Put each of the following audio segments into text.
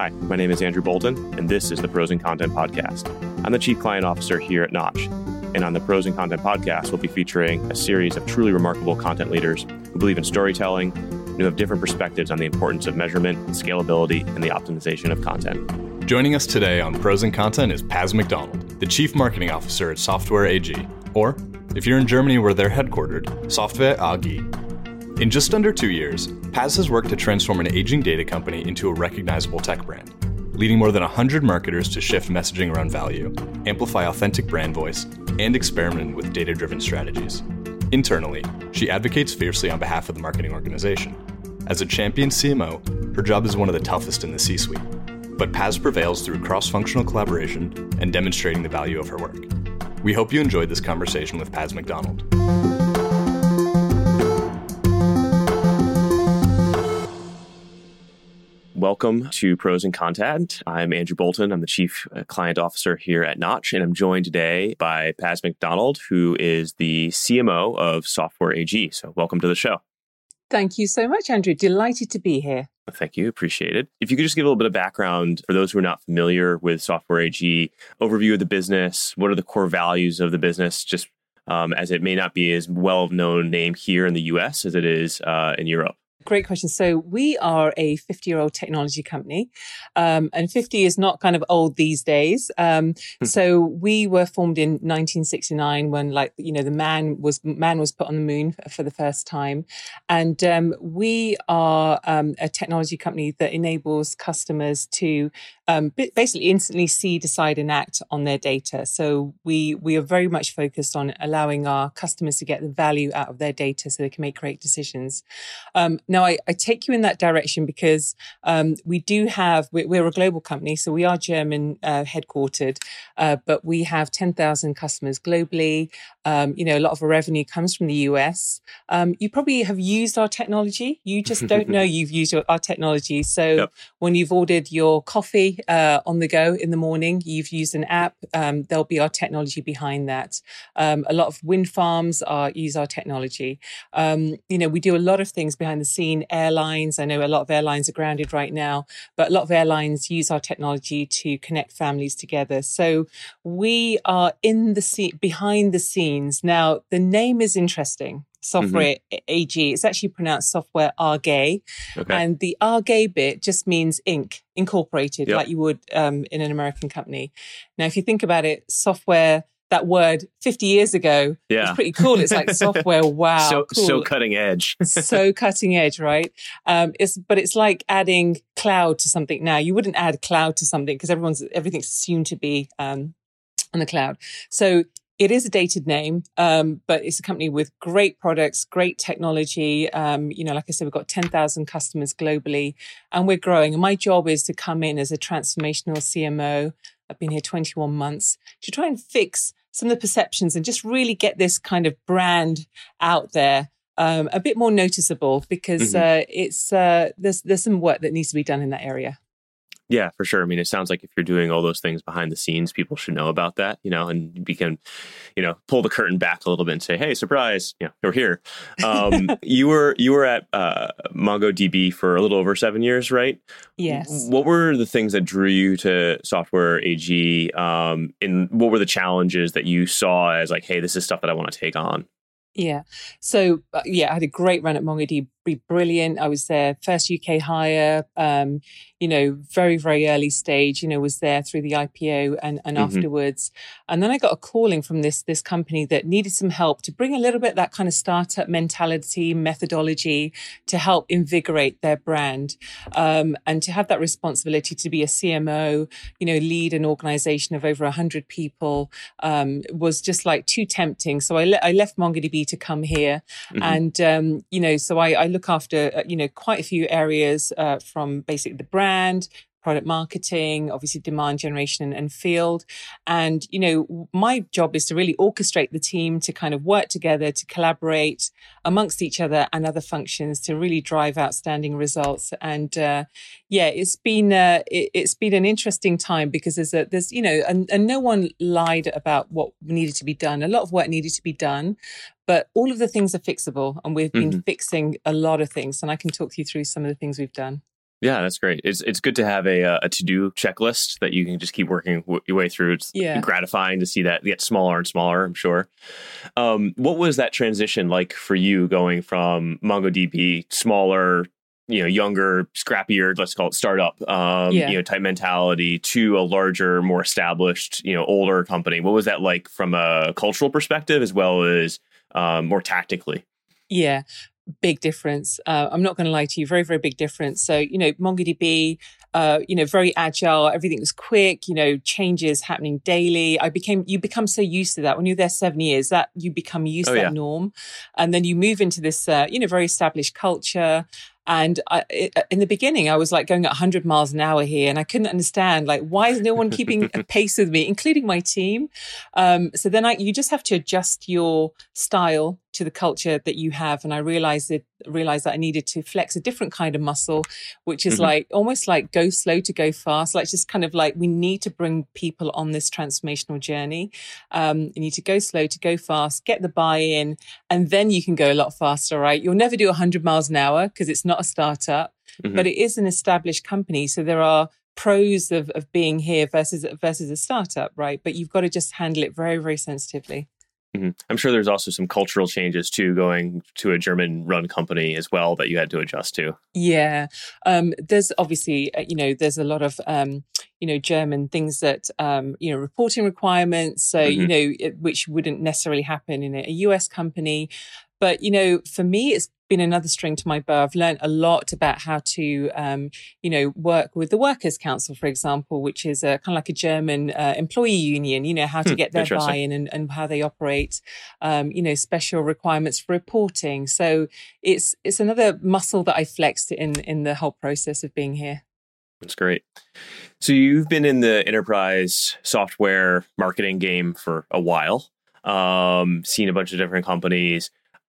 Hi, my name is Andrew Bolton, and this is the Pros and Content Podcast. I'm the Chief Client Officer here at Notch. And on the Pros and Content Podcast, we'll be featuring a series of truly remarkable content leaders who believe in storytelling and who have different perspectives on the importance of measurement, scalability, and the optimization of content. Joining us today on Pros and Content is Paz McDonald, the Chief Marketing Officer at Software AG, or if you're in Germany where they're headquartered, Software AG. In just under two years, Paz has worked to transform an aging data company into a recognizable tech brand, leading more than 100 marketers to shift messaging around value, amplify authentic brand voice, and experiment with data driven strategies. Internally, she advocates fiercely on behalf of the marketing organization. As a champion CMO, her job is one of the toughest in the C suite, but Paz prevails through cross functional collaboration and demonstrating the value of her work. We hope you enjoyed this conversation with Paz McDonald. Welcome to Pros and Content. I'm Andrew Bolton. I'm the Chief uh, Client Officer here at Notch, and I'm joined today by Paz McDonald, who is the CMO of Software AG. So, welcome to the show. Thank you so much, Andrew. Delighted to be here. Thank you. Appreciate it. If you could just give a little bit of background for those who are not familiar with Software AG, overview of the business, what are the core values of the business, just um, as it may not be as well known name here in the US as it is uh, in Europe. Great question. So we are a 50 year old technology company, um, and 50 is not kind of old these days. Um, hmm. so we were formed in 1969 when, like, you know, the man was man was put on the moon for the first time, and um, we are um, a technology company that enables customers to um, basically instantly see, decide, and act on their data. So we we are very much focused on allowing our customers to get the value out of their data so they can make great decisions. Now, I, I, take you in that direction because um, we do have, we're, we're, a global company, so we are German uh, headquartered, uh, but we have 10,000 customers globally. Um, you know, a lot of our revenue comes from the US. Um, you probably have used our technology. You just don't know you've used our technology. So yep. when you've ordered your coffee uh, on the go in the morning, you've used an app. Um, there'll be our technology behind that. Um, a lot of wind farms are use our technology. Um, you know, we do a lot of things behind the scenes seen airlines. I know a lot of airlines are grounded right now, but a lot of airlines use our technology to connect families together. So we are in the scene, behind the scenes. Now, the name is interesting. Software mm-hmm. AG. It's actually pronounced software AG. Okay. And the AG bit just means Inc., incorporated, yep. like you would um, in an American company. Now, if you think about it, software that word 50 years ago yeah. was pretty cool. It's like software. Wow. so, cool. so cutting edge. so cutting edge, right? Um, it's, but it's like adding cloud to something now. You wouldn't add cloud to something because everyone's, everything's assumed to be, um, on the cloud. So it is a dated name, um, but it's a company with great products, great technology. Um, you know, like I said, we've got 10,000 customers globally and we're growing. And my job is to come in as a transformational CMO. I've been here 21 months to try and fix some of the perceptions and just really get this kind of brand out there um, a bit more noticeable because mm-hmm. uh, it's uh, there's there's some work that needs to be done in that area. Yeah, for sure. I mean, it sounds like if you're doing all those things behind the scenes, people should know about that, you know, and we can, you know, pull the curtain back a little bit and say, "Hey, surprise! You know, we're here." Um, you were you were at uh, MongoDB for a little over seven years, right? Yes. What were the things that drew you to Software AG? Um, and what were the challenges that you saw as like, "Hey, this is stuff that I want to take on"? Yeah. So uh, yeah, I had a great run at MongoDB brilliant. I was there first UK hire, um, you know, very, very early stage, you know, was there through the IPO and, and mm-hmm. afterwards. And then I got a calling from this, this company that needed some help to bring a little bit that kind of startup mentality, methodology to help invigorate their brand. Um, and to have that responsibility to be a CMO, you know, lead an organization of over a hundred people, um, was just like too tempting. So I, le- I left MongoDB to come here. Mm-hmm. And, um, you know, so I, I look after, uh, you know, quite a few areas uh, from basically the brand, product marketing, obviously demand generation and field. And, you know, my job is to really orchestrate the team to kind of work together, to collaborate amongst each other and other functions to really drive outstanding results. And, uh, yeah, it's been, uh, it, has been an interesting time because there's a, there's, you know, and, and no one lied about what needed to be done. A lot of work needed to be done, but all of the things are fixable and we've been mm-hmm. fixing a lot of things. And I can talk you through some of the things we've done. Yeah, that's great. It's it's good to have a uh, a to do checklist that you can just keep working w- your way through. It's yeah. gratifying to see that get smaller and smaller. I'm sure. Um, what was that transition like for you going from MongoDB smaller, you know, younger, scrappier, let's call it startup, um, Yeah. you know, type mentality to a larger, more established, you know, older company? What was that like from a cultural perspective as well as um, more tactically? Yeah, big difference. Uh, I'm not going to lie to you, very, very big difference. So, you know, MongoDB, uh, you know, very agile. Everything was quick. You know, changes happening daily. I became, you become so used to that when you're there seven years. That you become used Oh, to that yeah. norm, and then you move into this, uh, you know, very established culture. And I, it, in the beginning, I was like going at 100 miles an hour here, and I couldn't understand like why is no one keeping a pace with me, including my team. Um, so then I, you just have to adjust your style to the culture that you have. And I realized it, realized that I needed to flex a different kind of muscle, which is Mhm. like almost like go slow to go fast. Like just kind of like we need to bring people on this transformational journey. Um, you need to go slow to go fast, get the buy-in, and then you can go a lot faster, right? You'll never do 100 miles an hour because it's not a startup, Mhm. but it is an established company. So there are pros of, of being here versus versus a startup, right? But you've got to just handle it very, very sensitively. Mhm. I'm sure there's also some cultural changes too, going to a German run company as well that you had to adjust to. Yeah, um, there's obviously uh, you know there's a lot of um, you know German things that um, you know reporting requirements, so you Mhm. know it, which wouldn't necessarily happen in a, a US company. But you know, for me, it's been another string to my bow. I've learned a lot about how to um, you know work with the Workers' Council, for example, which is a kind of like a German uh, employee union. You know how to Hmm, get their buy-in and, and how they operate. Um, you know special requirements for reporting. So it's it's another muscle that I flexed in in the whole process of being here. That's great. So you've been in the enterprise software marketing game for a while, um, seen a bunch of different companies.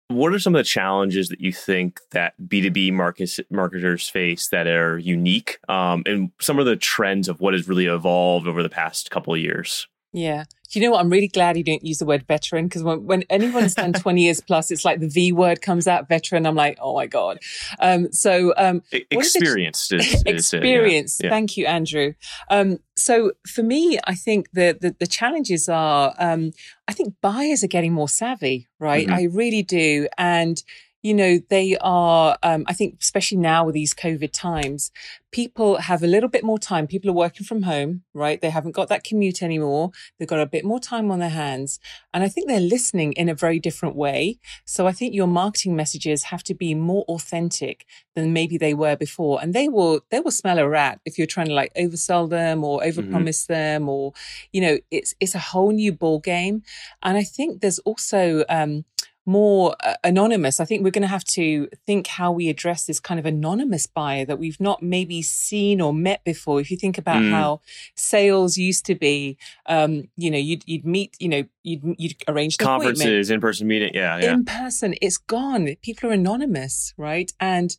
What are some of the challenges that you think that B2B markets, marketers face that are unique um, and some of the trends of what has really evolved over the past couple of years? Yeah. Do you know what? I'm really glad you didn't use the word veteran because when, when anyone's done 20 years plus, it's like the V word comes out, veteran. I'm like, oh my God. Um, so, um, What is it- Experienced is, is, yeah. experience. Yeah. Thank you, Andrew. Um, so for me, I think the the, the challenges are, um, I think buyers are getting more savvy, right? Mhm. I really do, and you know they are. Um, I think especially now with these COVID times, people have a little bit more time. People are working from home, right? They haven't got that commute anymore. They've got a bit more time on their hands, and I think they're listening in a very different way. So I think your marketing messages have to be more authentic than maybe they were before. And they will they will smell a rat if you're trying to like oversell them or overpromise them or you know it's it's a whole new ball game. And I think there's also um more uh, anonymous. I think we're going to have to think how we address this kind of anonymous buyer that we've not maybe seen or met before. If you think about Mm. how sales used to be, um, you know, you'd you'd meet, you know, you'd you'd arrange an Conferences, in person meeting. Yeah. Yeah. in person. It's gone. People are anonymous, right? And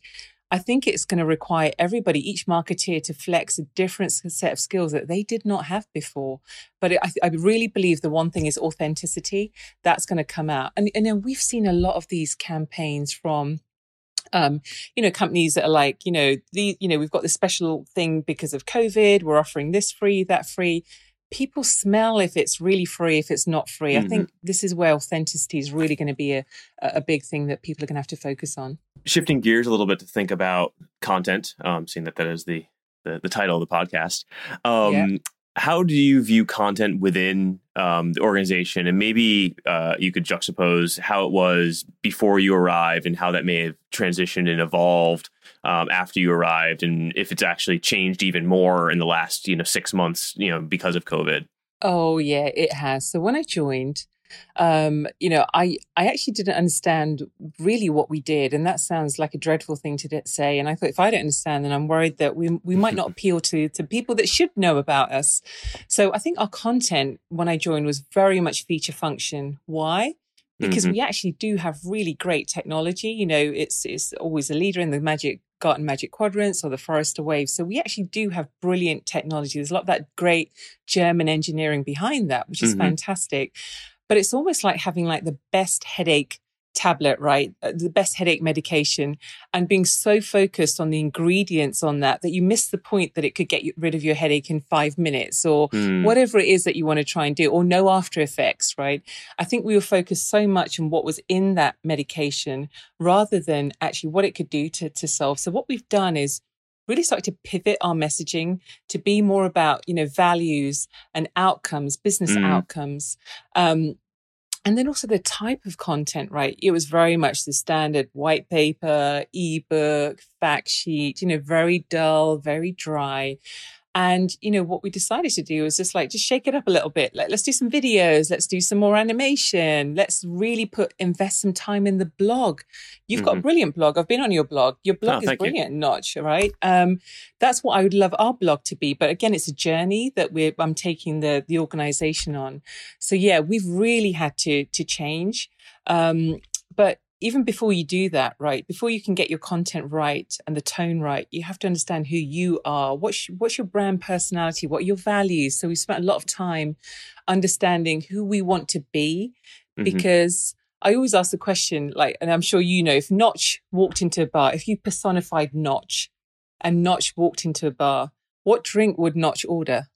I think it's going to require everybody, each marketeer, to flex a different set of skills that they did not have before. But I, I really believe the one thing is authenticity. That's going to come out, and and then we've seen a lot of these campaigns from um, you know, companies that are like, you know, the, you know, we've got this special thing because of COVID. We're offering this free, that free. People smell if it's really free, if it's not free. I think this is where authenticity is really going to be a, a big thing that people are going to have to focus on. shifting gears a little bit to think about content, um, seeing that that is the the, the title of the podcast. Um, Yeah. How do you view content within um, the organization, and maybe uh, you could juxtapose how it was before you arrived, and how that may have transitioned and evolved um, after you arrived, and if it's actually changed even more in the last you know six months, you know, because of COVID. Oh yeah, it has. So when I joined, um, you know, I I actually didn't understand really what we did, and that sounds like a dreadful thing to say. And I thought if I don't understand, then I'm worried that we we might not appeal to to people that should know about us. So I think our content when I joined was very much feature function. Why? Because Mhm. we actually do have really great technology. You know, it's it's always a leader in the Magic Garden Magic Quadrants or the Forrester Wave. So we actually do have brilliant technology. There's a lot of that great German engineering behind that, which is Mhm. fantastic. But it's almost like having like the best headache tablet, right? Uh, the best headache medication and being so focused on the ingredients on that that you miss the point that it could get rid of your headache in five minutes or mm. whatever it is that you want to try and do or no after effects, right? I think we were focused so much on what was in that medication rather than actually what it could do to, to solve. So what we've done is really started to pivot our messaging to be more about you know values and outcomes business mm. outcomes um, and then also the type of content, right? It was very much the standard white paper, ebook, fact sheet, you know, very dull, very dry. And, you know, what we decided to do was just like, just shake it up a little bit. Like, let's do some videos. Let's do some more animation. Let's really put, invest some time in the blog. You've mm-hmm. got a mm-hmm. brilliant blog. I've been on your blog. Your blog oh, is brilliant, you. Notch, right? Um, that's what I would love our blog to be. But again, it's a journey that we're, I'm taking the, the organization on. So yeah, we've really had to, to change. Um, even before you do that, right, before you can get your content right and the tone right, you have to understand who you are. What's, what's your brand personality? What are your values? So we spent a lot of time understanding who we want to be mm-hmm. because I always ask the question, like, and I'm sure you know, if Notch walked into a bar, if you personified Notch and Notch walked into a bar, what drink would Notch order?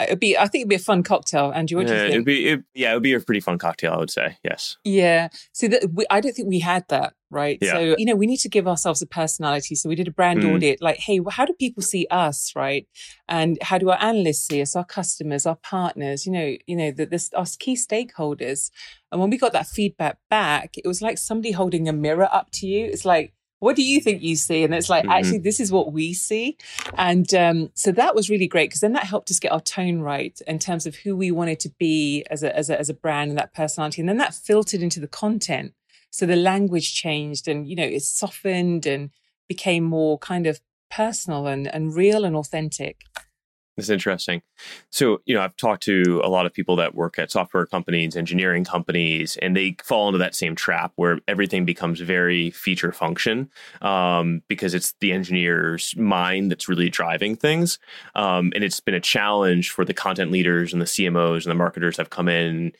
It'd be, I think it'd be a fun cocktail. Andrew, what do you think? It'd be, it, yeah, it would be a pretty fun cocktail, I would say. Yes. Yeah. So that we, I don't think we had that, right? Yeah. So you know, we need to give ourselves a personality. So we did a brand mm. audit, like, hey, how do people see us, right? And how do our analysts see us, our customers, our partners? You know, you know, the, this our key stakeholders. And when we got that feedback back, it was like somebody holding a mirror up to you. It's like what do you think you see? And it's like, mm-hmm. actually, this is what we see. And um, so that was really great because then that helped us get our tone right in terms of who we wanted to be as a, as a, as a brand and that personality. And then that filtered into the content. So the language changed and, you know, it softened and became more kind of personal and, and real and authentic. It's interesting. So, you know, I've talked to a lot of people that work at software companies, engineering companies, and they fall into that same trap where everything becomes very feature function um, because it's the engineer's mind that's really driving things. Um, and it's been a challenge for the content leaders and the CMOs and the marketers have come in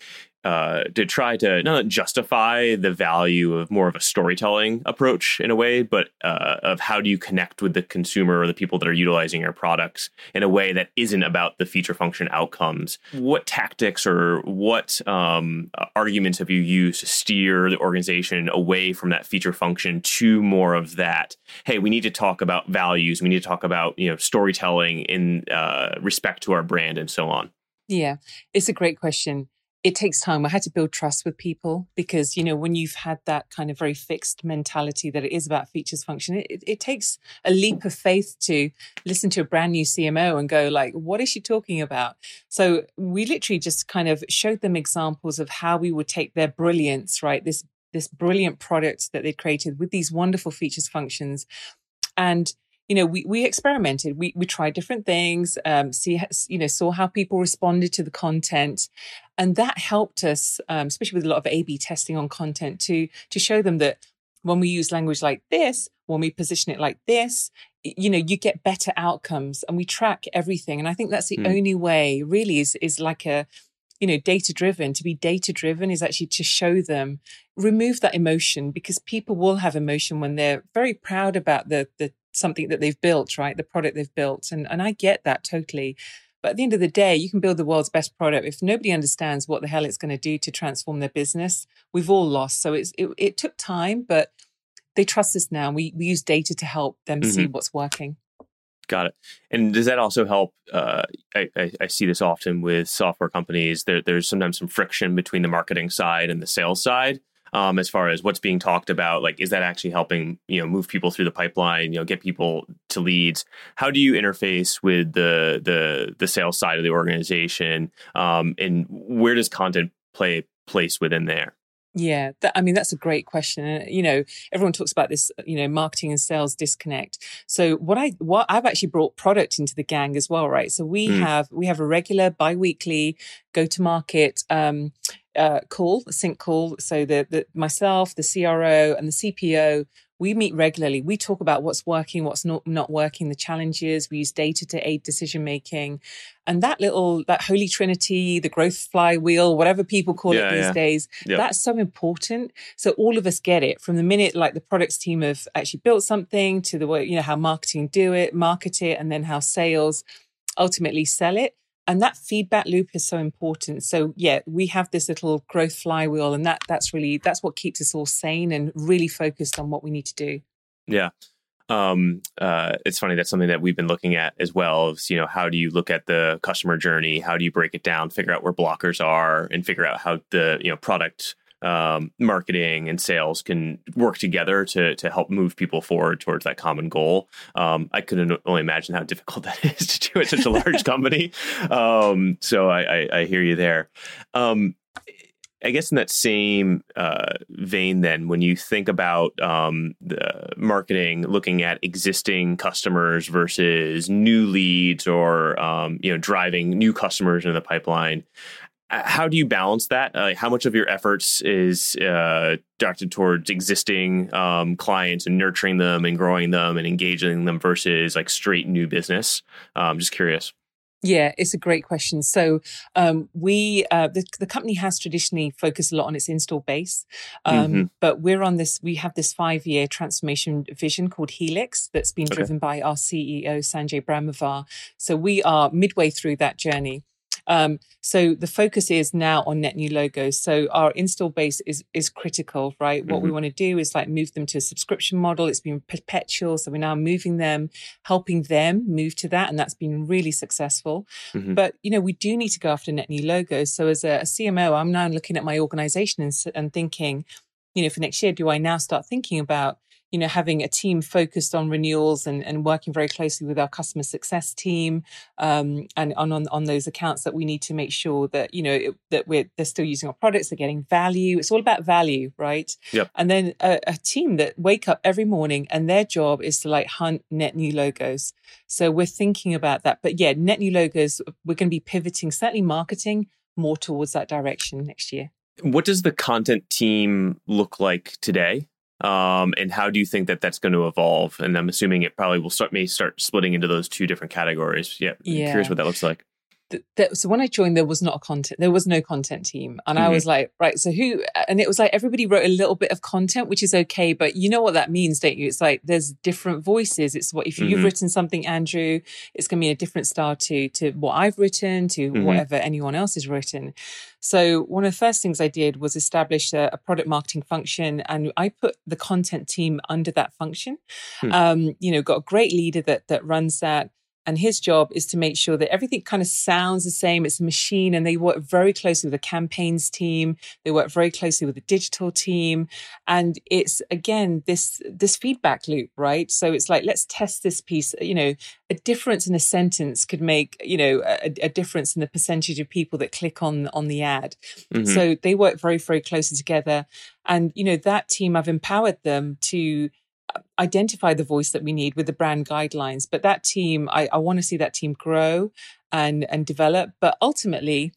uh, to try to not justify the value of more of a storytelling approach in a way, but uh, of how do you connect with the consumer or the people that are utilizing your products in a way that isn't about the feature function outcomes. What tactics or what um, arguments have you used to steer the organization away from that feature function to more of that? Hey, we need to talk about values. We need to talk about you know storytelling in uh, respect to our brand and so on. Yeah, it's a great question it takes time. I had to build trust with people because, you know, when you've had that kind of very fixed mentality that it is about features function, it, it, takes a leap of faith to listen to a brand new CMO and go like, what is she talking about? So we literally just kind of showed them examples of how we would take their brilliance, right? This, this brilliant product that they created with these wonderful features functions and you know, we, we experimented. We, we tried different things, um, see, you know, saw how people responded to the content. And that helped us, um, especially with a lot of A B testing on content to, to show them that when we use language like this, when we position it like this, you know, you get better outcomes and we track everything. And I think that's the mm. only way really is, is like a, you know, data driven. To be data driven is actually to show them, remove that emotion because people will have emotion when they're very proud about the, the something that they've built, right? The product they've built. And, and I get that totally. But at the end of the day, you can build the world's best product. If nobody understands what the hell it's going to do to transform their business, we've all lost. So it's, it, it took time, but they trust us now. We, we use data to help them mm-hmm. see what's working. Got it. And does that also help? Uh, I, I, I, see this often with software companies. There, there's sometimes some friction between the marketing side and the sales side um, as far as what's being talked about like is that actually helping you know move people through the pipeline you know get people to leads how do you interface with the the the sales side of the organization um, and where does content play place within there yeah, that, I mean that's a great question. You know, everyone talks about this, you know, marketing and sales disconnect. So what I what I've actually brought product into the gang as well, right? So we mm. have we have a regular bi-weekly go to market um, uh, call, a sync call. So the, the myself, the CRO, and the CPO we meet regularly. We talk about what's working, what's not, not working, the challenges. We use data to aid decision making. And that little, that holy trinity, the growth flywheel, whatever people call yeah, it these yeah. days, that's so important. So all of us get it from the minute like the products team have actually built something to the way, you know, how marketing do it, market it, and then how sales ultimately sell it and that feedback loop is so important. So yeah we have this little growth flywheel and that that's really that's what keeps us all sane and really focused on what we need to do. Yeah. Um, uh, it's funny that's something that we've been looking at as well is, you know how do you look at the customer journey? How do you break it down figure out where blockers are and figure out how the you know product um, marketing and sales can work together to to help move people forward towards that common goal. Um, I couldn't only imagine how difficult that is to do at such a large company. Um, so I, I, I, hear you there. Um, I guess in that same uh, vein, then, when you think about um, the marketing, looking at existing customers versus new leads, or um, you know, driving new customers in the pipeline, how do you balance that? Uh, how much of your efforts is uh, directed towards existing um, clients and nurturing them and growing them and engaging them versus like straight new business? I'm um, just curious. Yeah, it's a great question. So um, we uh, the, the company has traditionally focused a lot on its install base, um, mm-hmm. but we're on this. We have this five year transformation vision called Helix that's been okay. driven by our CEO Sanjay Brahmawar. So we are midway through that journey. Um, so the focus is now on net new logos. So our install base is is critical, right? What mm-hmm. we want to do is like move them to a subscription model. It's been perpetual, so we're now moving them, helping them move to that, and that's been really successful. Mm-hmm. But you know, we do need to go after net new logos. So as a, a CMO, I'm now looking at my organization and, and thinking, you know, for next year, do I now start thinking about you know, having a team focused on renewals and, and working very closely with our customer success team um, and on, on, on those accounts that we need to make sure that, you know, it, that we're, they're still using our products, they're getting value. It's all about value, right? Yep. And then a, a team that wake up every morning and their job is to like hunt net new logos. So we're thinking about that. But yeah, net new logos, we're going to be pivoting, certainly marketing more towards that direction next year. What does the content team look like today? Um, and how do you think that that's going to evolve? And I'm assuming it probably will start may start splitting into those two different categories. Yeah, yeah. curious what that looks like so when I joined, there was not a content, there was no content team. And mm-hmm. I was like, right, so who, and it was like everybody wrote a little bit of content, which is okay. But you know what that means, don't you? It's like there's different voices. It's what, if mm-hmm. you've written something, Andrew, it's going to be a different style to, to what I've written, to mm-hmm. whatever anyone else has written. So one of the first things I did was establish a, a product marketing function and I put the content team under that function. Hmm. Um, you know, got a great leader that, that runs that and his job is to make sure that everything kind of sounds the same. It's a machine and they work very closely with the campaigns team. They work very closely with the digital team. And it's again, this, this feedback loop, right? So it's like, let's test this piece, you know, a difference in a sentence could make, you know, a, a difference in the percentage of people that click on, on the ad. Mm-hmm. So they work very, very closely together. And, you know, that team, I've empowered them to, identify the voice that we need with the brand guidelines. But that team, I, I want to see that team grow and and develop. But ultimately,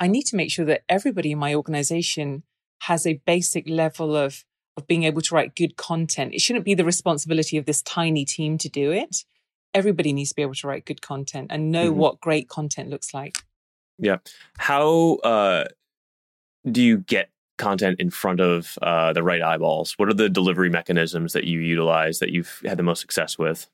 I need to make sure that everybody in my organization has a basic level of of being able to write good content. It shouldn't be the responsibility of this tiny team to do it. Everybody needs to be able to write good content and know mm-hmm. what great content looks like. Yeah. How uh, do you get content in front of uh, the right eyeballs? What are the delivery mechanisms that you utilize that you've had the most success with?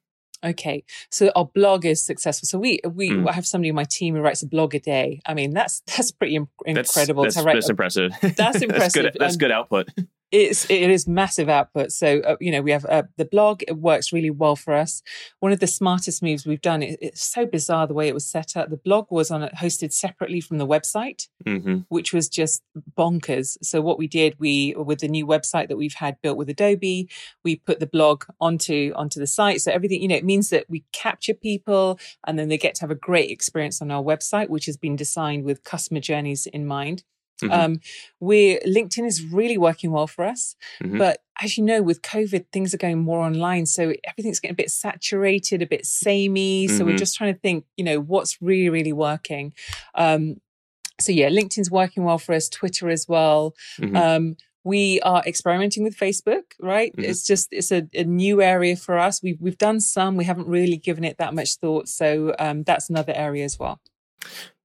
Okay, so our blog is successful. So we we mm. have somebody in my team who writes a blog a day. I mean, that's that's pretty incredible. That's, that's, that's impressive. That's impressive. that's good. That's good output it's it is massive output. So uh, you know we have uh, the blog. It works really well for us. One of the smartest moves we've done. It, it's so bizarre the way it was set up. The blog was on hosted separately from the website, mm-hmm. which was just bonkers. So what we did, we with the new website that we've had built with Adobe, we put the blog onto onto the site. So everything you know, it means that we capture people, and then they get to have a great experience on our website, which has been designed with customer journeys in mind. Mm-hmm. Um, we LinkedIn is really working well for us, mm-hmm. but as you know, with COVID, things are going more online, so everything's getting a bit saturated, a bit samey. Mm-hmm. So we're mm-hmm. just trying to think, you know, what's really, really working. Um, so yeah, LinkedIn's working well for us, Twitter as well. Mm-hmm. Um, we are experimenting with Facebook, right? Mm-hmm. It's just it's a, a, new area for us. We've we've done some, we haven't really given it that much thought. So um, that's another area as well.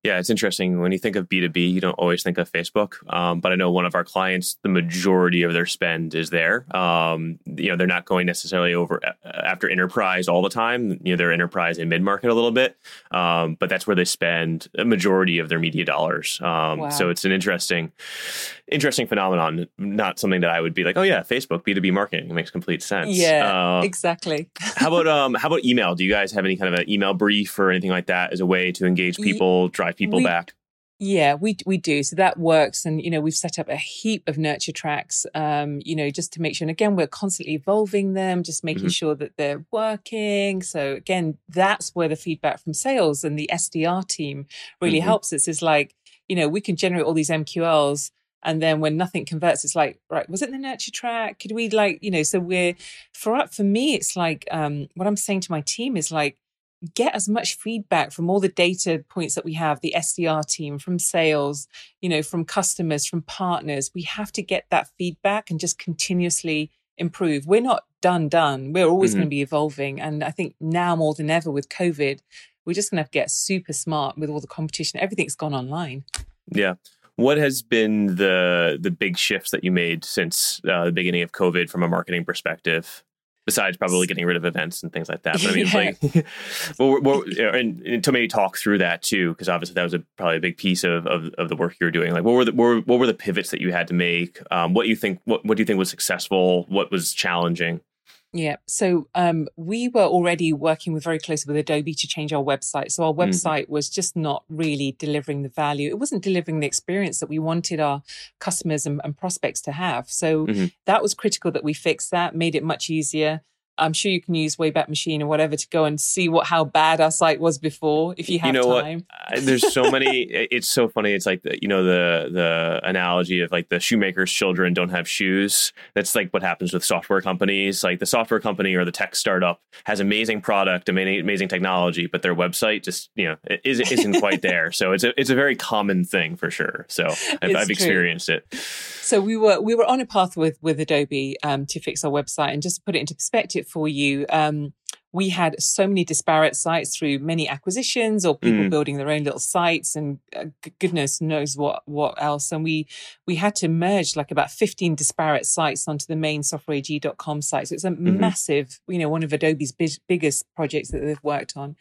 Yeah, it's interesting. When you think of B2B, you don't always think of Facebook. Um, but I know one of our clients, the majority of their spend is there. Um, you know, they're not going necessarily over after enterprise all the time. You know, they're enterprise and mid market a little bit. Um, but that's where they spend a majority of their media dollars. Um, wow. So it's an interesting, interesting phenomenon. Not something that I would be like, oh yeah, Facebook B2B marketing it makes complete sense. Yeah, uh, exactly. how about um, how about email? Do you guys have any kind of an email brief or anything like that as a way to engage people, drive people we, back? Yeah, we we do. So that works, and you know we've set up a heap of nurture tracks. Um, you know, just to make sure. And again, we're constantly evolving them, just making mm-hmm. sure that they're working. So again, that's where the feedback from sales and the SDR team really mm-hmm. helps us. Is like you know we can generate all these MQLs, and then when nothing converts, it's like right, was it the nurture track? Could we like you know? So we're for for me, it's like um, what I'm saying to my team is like get as much feedback from all the data points that we have the SDR team from sales you know from customers from partners. We have to get that feedback and just continuously improve. We're not done done. We're always mm-hmm. going to be evolving. And i think now more than ever with covid we're just going to have to get super smart with all the competition. Everything's gone online. Yeah. What has been the the big shifts that you made since uh, the beginning of covid from a marketing perspective besides probably getting rid of events and things like that. But I mean, yeah. like, well, well, and, and, to maybe talk through that too, because obviously that was a, probably a big piece of, of, of, the work you were doing. Like, what were the what were, what were the pivots that you had to make? Um, what you think? What what do you think was successful? What was challenging? Yeah. So um, we were already working with very closely with Adobe to change our website. So our mm. website mm. was just not really delivering the value. It wasn't delivering the experience that we wanted our customers and, and prospects to have. So mm-hmm. that was critical that we fixed that, made it much easier. I'm sure you can use Wayback Machine or whatever to go and see what how bad our site was before if you have you know time. What? There's so many. it's so funny. It's like the, you know the the analogy of like the shoemaker's children don't have shoes. That's like what happens with software companies. Like the software company or the tech startup has amazing product, amazing amazing technology, but their website just you know isn't isn't quite there. So it's a it's a very common thing for sure. So I've, I've experienced it. So we were we were on a path with with Adobe um, to fix our website, and just to put it into perspective for you. Um, we had so many disparate sites through many acquisitions or people mm. building their own little sites and uh, goodness knows what what else and we we had to merge like about 15 disparate sites onto the main softwareag.com site so it's a mm-hmm. massive you know one of adobe's big, biggest projects that they've worked on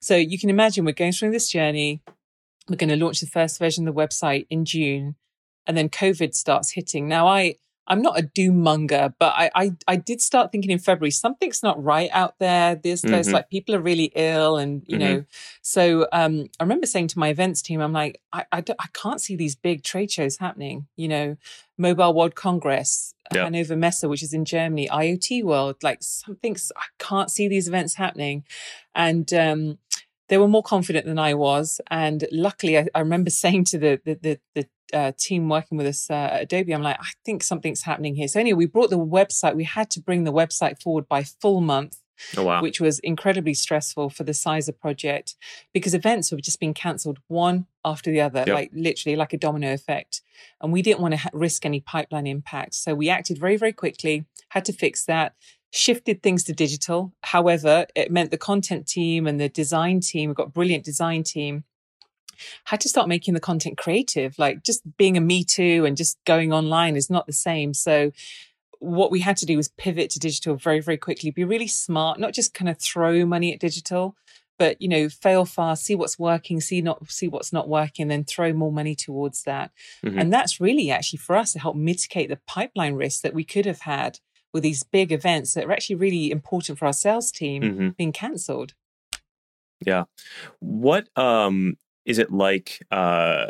so you can imagine we're going through this journey we're going to launch the first version of the website in june and then covid starts hitting now i I'm not a doom monger, but I, I, I did start thinking in February something's not right out there. There's mm-hmm. there's like people are really ill, and you mm-hmm. know, so um, I remember saying to my events team, I'm like, I I, I, can't see these big trade shows happening. You know, Mobile World Congress, yep. Hannover Messe, which is in Germany, IoT World, like something's I can't see these events happening, and um, they were more confident than I was. And luckily, I, I remember saying to the the the, the uh, team working with us uh, at Adobe, I'm like, I think something's happening here. So anyway, we brought the website. We had to bring the website forward by full month. Oh, wow. Which was incredibly stressful for the size of project because events were just being cancelled one after the other, yep. like literally like a domino effect. And we didn't want to ha- risk any pipeline impact. So we acted very, very quickly, had to fix that shifted things to digital. However, it meant the content team and the design team, we've got a brilliant design team, had to start making the content creative. Like just being a me too and just going online is not the same. So what we had to do was pivot to digital very, very quickly, be really smart, not just kind of throw money at digital, but you know, fail fast, see what's working, see not see what's not working, then throw more money towards that. Mm-hmm. And that's really actually for us to help mitigate the pipeline risk that we could have had with these big events that are actually really important for our sales team mm-hmm. being cancelled. Yeah. What um is it like uh,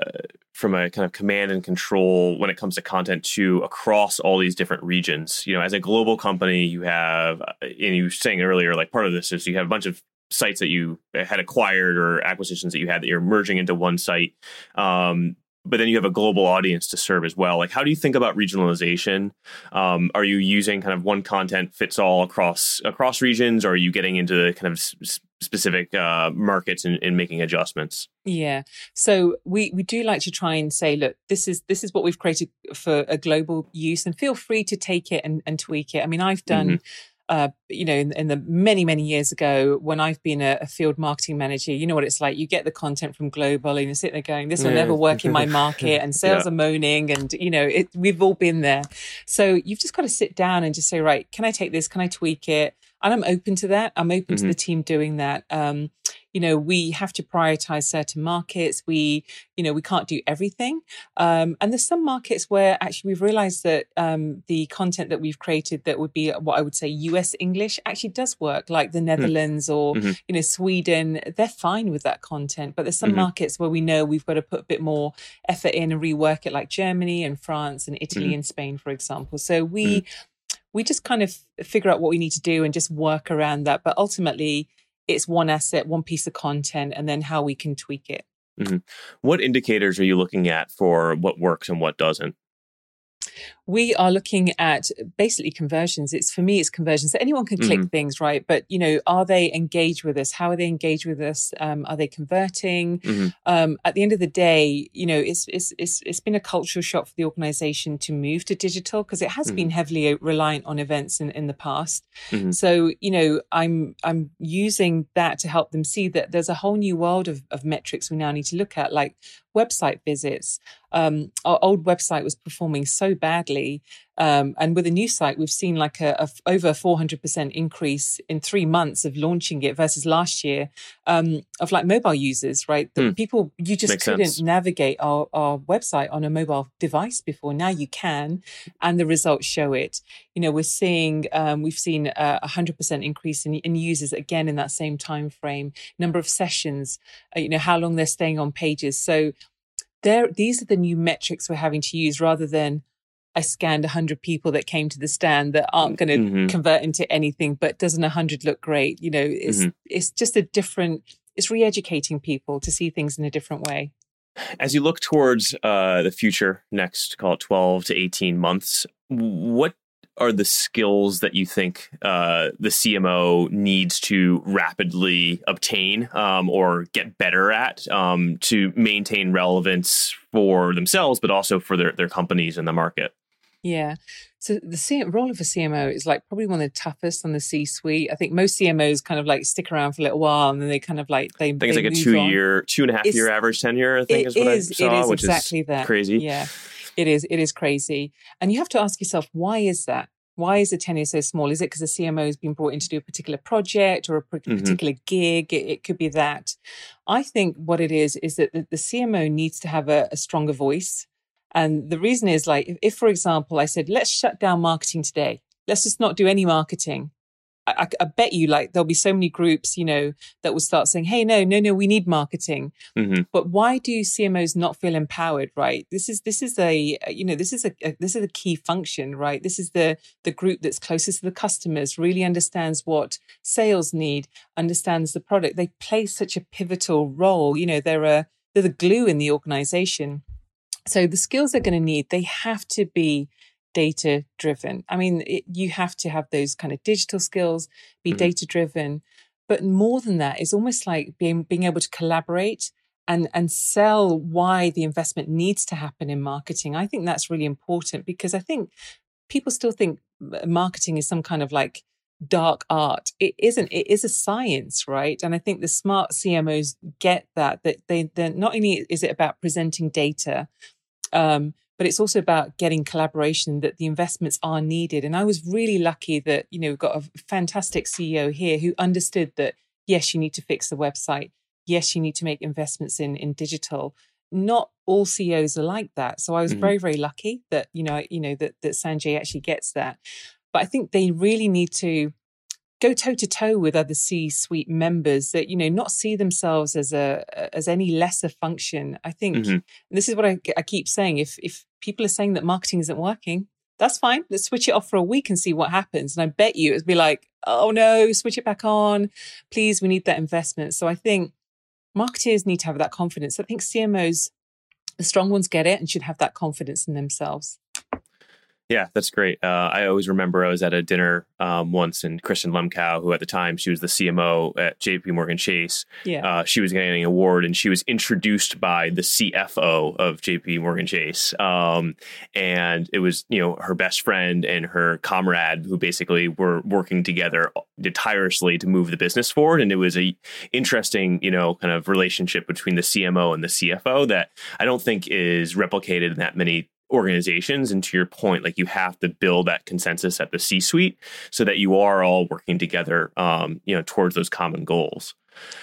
from a kind of command and control when it comes to content to across all these different regions? You know, as a global company, you have, uh, and you were saying earlier, like part of this is you have a bunch of sites that you had acquired or acquisitions that you had that you're merging into one site. Um, but then you have a global audience to serve as well. Like, how do you think about regionalization? Um, are you using kind of one content fits all across across regions, or are you getting into kind of s- specific uh, markets and, and, making adjustments? Yeah, so we we do like to try and say, look, this is this is what we've created for a global use, and feel free to take it and, and tweak it. I mean, I've done. Mm-hmm uh, you know, in, in, the many, many years ago when I've been a, a, field marketing manager, you know what it's like. You get the content from global and you sit there going, this will yeah. never work in my market and sales yeah. are moaning and, you know, it, we've all been there. So you've just got to sit down and just say, right, can I take this? Can I tweak it? And I'm open to that. I'm open mm-hmm. to the team doing that. Um, you know, we have to prioritize certain markets. We, you know, we can't do everything. Um, and there's some markets where actually we've realized that um, the content that we've created that would be what I would say US English actually does work, like the hmm. Netherlands mm. or, mm-hmm. you know, Sweden. They're fine with that content. But there's some mm-hmm. markets where we know we've got to put a bit more effort in and rework it, like Germany and France and Italy mm-hmm. and Spain, for example. So we, hmm. we just kind of figure out what we need to do and just work around that. But ultimately, it's one asset, one piece of content, and then how we can tweak it. Mm-hmm. What indicators are you looking at for what works and what doesn't? We are looking at basically conversions. It's for me, it's conversions. So anyone can click mm-hmm. things, right? But you know, are they engaged with us? How are they engaged with us? Um, are they converting? Mm-hmm. Um, at the end of the day, you know, it's it's it's it's been a cultural shock for the organization to move to digital because it has mm-hmm. been heavily reliant on events in in the past. Mm-hmm. So you know, I'm I'm using that to help them see that there's a whole new world of, of metrics we now need to look at, like website visits. Um, our old website was performing so badly. Um, and with a new site, we've seen like a, a over 400% increase in three months of launching it versus last year um, of like mobile users, right? The hmm. people, you just Makes couldn't sense. navigate our, our website on a mobile device before. Now you can, and the results show it. You know, we're seeing, um, we've seen a 100% increase in, in users again in that same time frame, number of sessions, uh, you know, how long they're staying on pages. So there, these are the new metrics we're having to use rather than I scanned 100 people that came to the stand that aren't going to mm-hmm. convert into anything, but doesn't 100 look great? You know, it's, mm-hmm. it's just a different, it's re educating people to see things in a different way. As you look towards uh, the future, next, call it 12 to 18 months, what are the skills that you think uh, the CMO needs to rapidly obtain um, or get better at um, to maintain relevance for themselves, but also for their, their companies in the market? Yeah. So the C- role of a CMO is like probably one of the toughest on the C-suite. I think most CMOs kind of like stick around for a little while and then they kind of like they. I think it's like a two-year, two and a half it's, year average tenure. I think is what is, I saw, it is which exactly is that. crazy. Yeah, it is. It is crazy, and you have to ask yourself why is that? Why is the tenure so small? Is it because the CMO has been brought in to do a particular project or a mm-hmm. particular mm-hmm. gig? It, it, could be that. I think what it is is that the, the CMO needs to have a, a stronger voice and the reason is like, if, if, for example, I said, let's shut down marketing today, let's just not do any marketing. I, I, I, bet you like there'll be so many groups, you know, that will start saying, Hey, no, no, no, we need marketing. Mm-hmm. But why do CMOs not feel empowered? Right. This is, this is a, you know, this is a, a this is a key function, right? This is the, the group that's closest to the customers, really understands what sales need, understands the product. They play such a pivotal role. You know, they're a, they're the glue in the organization. So the skills they're going to need, they have to be data driven. I mean, it, you have to have those kind of digital skills, be mm-hmm. data driven. But more than that, it's almost like being being able to collaborate and and sell why the investment needs to happen in marketing. I think that's really important because I think people still think marketing is some kind of like dark art. It isn't. It is a science, right? And I think the smart CMOs get that. That they they're not only is it about presenting data, um, but it's also about getting collaboration. That the investments are needed. And I was really lucky that you know we've got a fantastic CEO here who understood that yes, you need to fix the website. Yes, you need to make investments in in digital. Not all CEOs are like that. So I was mm-hmm. very very lucky that you know you know that that Sanjay actually gets that. But I think they really need to go toe to toe with other C-suite members that you know not see themselves as a as any lesser function. I think mm-hmm. this is what I, I keep saying. If if people are saying that marketing isn't working, that's fine. Let's switch it off for a week and see what happens. And I bet you it'd be like, oh no, switch it back on, please. We need that investment. So I think marketers need to have that confidence. I think CMOs the strong ones get it and should have that confidence in themselves. Yeah, that's great. Uh, I always remember I was at a dinner um, once, and Kristin Lemkau, who at the time she was the CMO at J.P. Morgan Chase, yeah. Uh, she was getting an award, and she was introduced by the CFO of J.P. Morgan Chase, um, and it was you know her best friend and her comrade who basically were working together tirelessly to move the business forward, and it was a interesting you know kind of relationship between the CMO and the CFO that I don't think is replicated in that many organizations and to your point like you have to build that consensus at the c suite so that you are all working together um, you know towards those common goals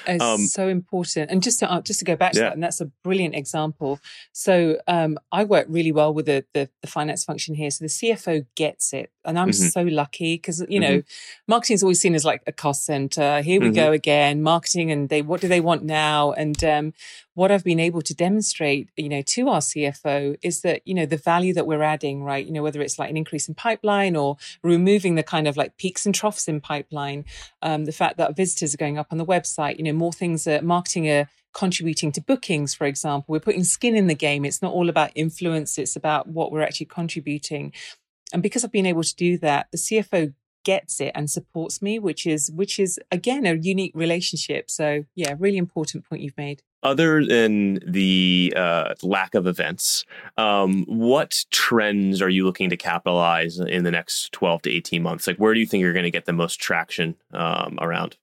it's um, so important. And just to uh, just to go back to yeah. that, and that's a brilliant example. So um, I work really well with the, the, the finance function here. So the CFO gets it, and I'm mm-hmm. so lucky because you know, mm-hmm. marketing is always seen as like a cost center. Here we mm-hmm. go again, marketing, and they what do they want now? And um, what I've been able to demonstrate, you know, to our CFO is that you know the value that we're adding, right? You know, whether it's like an increase in pipeline or removing the kind of like peaks and troughs in pipeline, um, the fact that visitors are going up on the website you know, more things are marketing are contributing to bookings, for example. We're putting skin in the game. It's not all about influence, it's about what we're actually contributing. And because I've been able to do that, the CFO gets it and supports me, which is which is again a unique relationship. So yeah, really important point you've made. Other than the uh, lack of events, um, what trends are you looking to capitalize in the next twelve to eighteen months? Like, where do you think you're going to get the most traction um, around?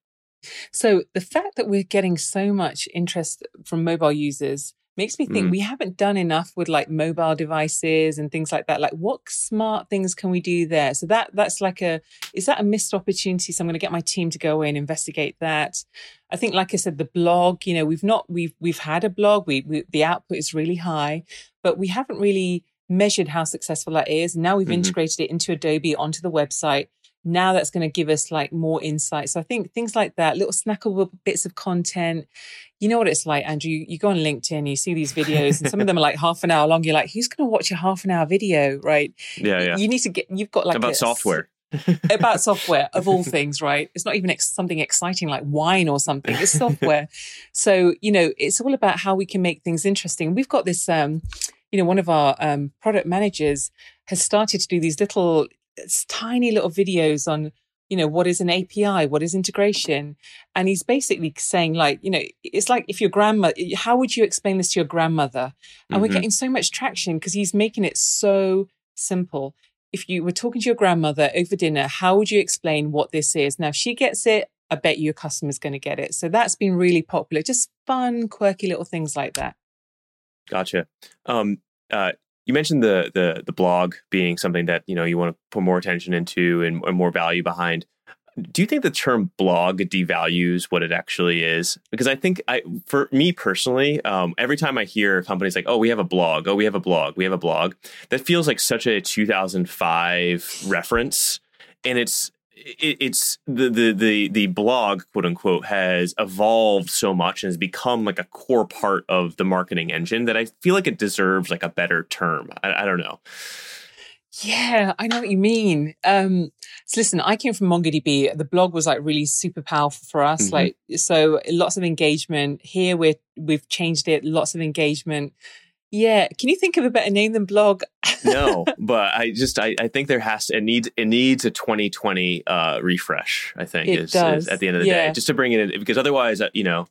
So the fact that we're getting so much interest from mobile users makes me think mm. we haven't done enough with like mobile devices and things like that. Like what smart things can we do there? So that that's like a is that a missed opportunity? So i'm going to get my team to go away and investigate that. I think like i said the blog you know we've not we've we've had a blog. We, we the output is really high but we haven't really measured how successful that is. Now we've mm-hmm. integrated it into adobe onto the website now that's going to give us like more insight. So I think things like that, little snackable bits of content. You know what it's like, Andrew? You, you go on LinkedIn, you see these videos, and some of them are like half an hour long. You're like, who's going to watch a half an hour video, right? Yeah, yeah. You need to get. You've got like about a, software. about software of all things, right? It's not even ex- something exciting like wine or something. It's software. so you know, it's all about how we can make things interesting. We've got this. um you know, one of our um, product managers has started to do these little it's tiny little videos on you know what is an api what is integration. And he's basically saying like you know it's like if your grandma how would you explain this to your grandmother? And mm-hmm. we're getting so much traction because he's making it so simple. If you were talking to your grandmother over dinner how would you explain what this is? Now if she gets it i bet your customer's going to get it. So that's been really popular just fun quirky little things like that. Gotcha. Um uh, you mentioned the the the blog being something that you know you want to put more attention into and, and, more value behind. Do you think the term blog devalues what it actually is? Because I think I, for me personally, um, every time I hear companies like, "Oh, we have a blog," "Oh, we have a blog," "We have a blog," that feels like such a 2005 reference, and it's it, it's the, the the the blog quote unquote has evolved so much and has become like a core part of the marketing engine that I feel like it deserves like a better term. I, I don't know. Yeah, I know what you mean. Um, so listen, I came from MongoDB. The blog was like really super powerful for us. Mm-hmm. Like, so lots of engagement here. We're, we've changed it. Lots of engagement. Yeah. Can you think of a better name than blog? no, but I just I, I think there has to it needs it needs a 2020 uh, refresh. I think it is, does. is at the end of the yeah. day just to bring it in because otherwise uh, you know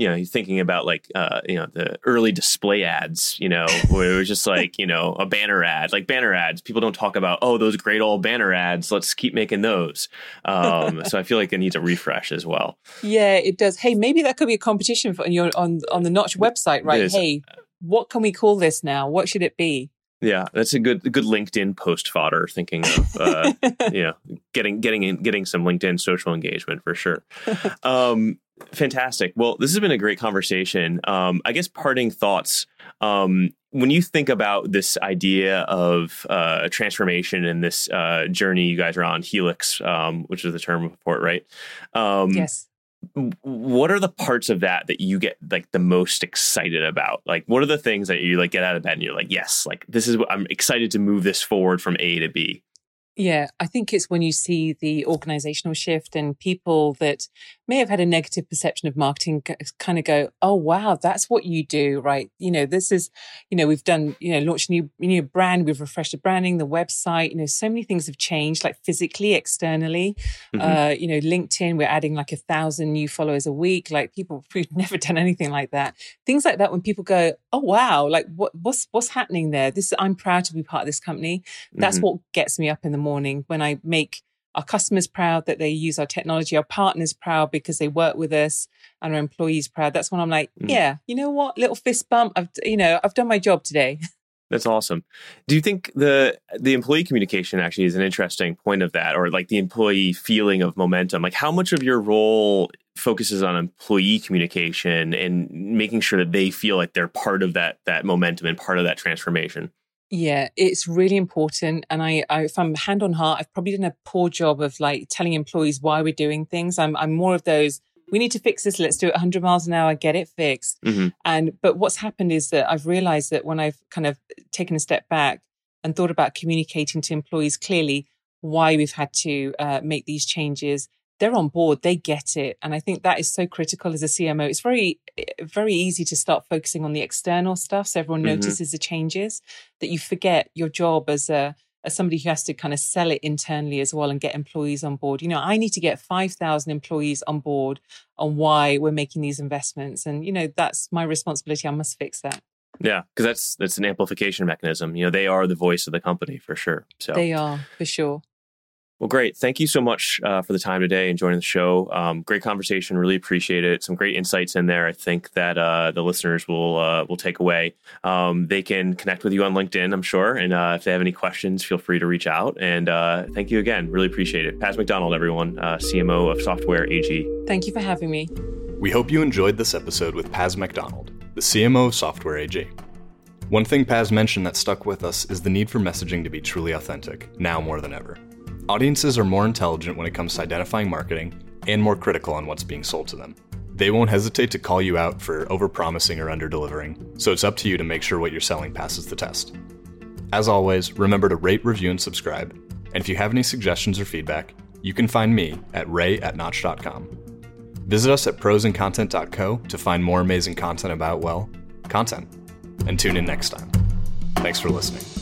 you know, you're thinking about like, uh, you know, the early display ads, you know, where it was just like, you know, a banner ad, like banner ads. People don't talk about, oh, those great old banner ads. Let's keep making those. Um, so I feel like it needs a refresh as well. Yeah, it does. Hey, maybe that could be a competition for on your on on the Notch website, right? Hey, what can we call this now? What should it be? Yeah, that's a good good LinkedIn post fodder. Thinking of uh, you know getting getting getting some LinkedIn social engagement for sure. Um, fantastic. Well, this has been a great conversation. Um, I guess parting thoughts. Um, when you think about this idea of uh, transformation and this uh, journey you guys are on, Helix, um, which is the term for it, right? Um, yes what are the parts of that that you get like the most excited about? Like what are the things that you like get out of bed and you're like yes like this is what i'm excited to move this forward from a to b Yeah, I think it's when you see the organizational shift and people that may have had a negative perception of marketing kind of go, oh, wow, that's what you do, right? You know, this is, you know, we've done, you know, launched a new, new brand, we've refreshed the branding, the website, you know, so many things have changed, like physically, externally. Mm-hmm. Uh, you know, LinkedIn, we're adding like a thousand new followers a week. Like people, we've never done anything like that. Things like that when people go, oh, wow, like what, what's, what's happening there? This, I'm proud to be part of this company. That's mm-hmm. what gets me up in the morning morning when I make our customers proud that they use our technology, our partners proud because they work with us, and our employees proud. That's when I'm like, mm. yeah, you know what, little fist bump. I've you know I've done my job today. That's awesome. Do you think the the employee communication actually is an interesting point of that, or like the employee feeling of momentum? Like how much of your role focuses on employee communication and making sure that they feel like they're part of that that momentum and part of that transformation? Yeah, it's really important. And I, I, if I'm hand on heart, I've probably done a poor job of like telling employees why we're doing things. I'm, I'm more of those. We need to fix this. Let's do it 100 miles an hour. Get it fixed. Mm-hmm. And but what's happened is that I've realized that when I've kind of taken a step back and thought about communicating to employees clearly why we've had to uh, make these changes, they're on board, they get it. And I think that is so critical as a CMO. It's very, very easy to start focusing on the external stuff. So everyone mm-hmm. notices the changes that you forget your job as a, as somebody who has to kind of sell it internally as well and get employees on board. You know, I need to get 5,000 employees on board on why we're making these investments. And, you know, that's my responsibility. I must fix that. Yeah, because that's that's an amplification mechanism. You know, they are the voice of the company for sure. So they are for sure. Well, great. Thank you so much uh, for the time today and joining the show. Um, great conversation. Really appreciate it. Some great insights in there. I think that uh, the listeners will uh, will take away. Um, they can connect with you on LinkedIn, I'm sure. And uh, if they have any questions, feel free to reach out. And uh, thank you again. Really appreciate it. Paz McDonald, everyone, uh, CMO of Software AG. Thank you for having me. We hope you enjoyed this episode with Paz McDonald, the CMO of Software AG. One thing Paz mentioned that stuck with us is the need for messaging to be truly authentic, now more than ever. Audiences are more intelligent when it comes to identifying marketing and more critical on what's being sold to them. They won't hesitate to call you out for overpromising or underdelivering, so it's up to you to make sure what you're selling passes the test. As always, remember to rate, review, and subscribe. And if you have any suggestions or feedback, you can find me at ray at notch.com. Visit us at prosandcontent.co to find more amazing content about, well, content. And tune in next time. Thanks for listening.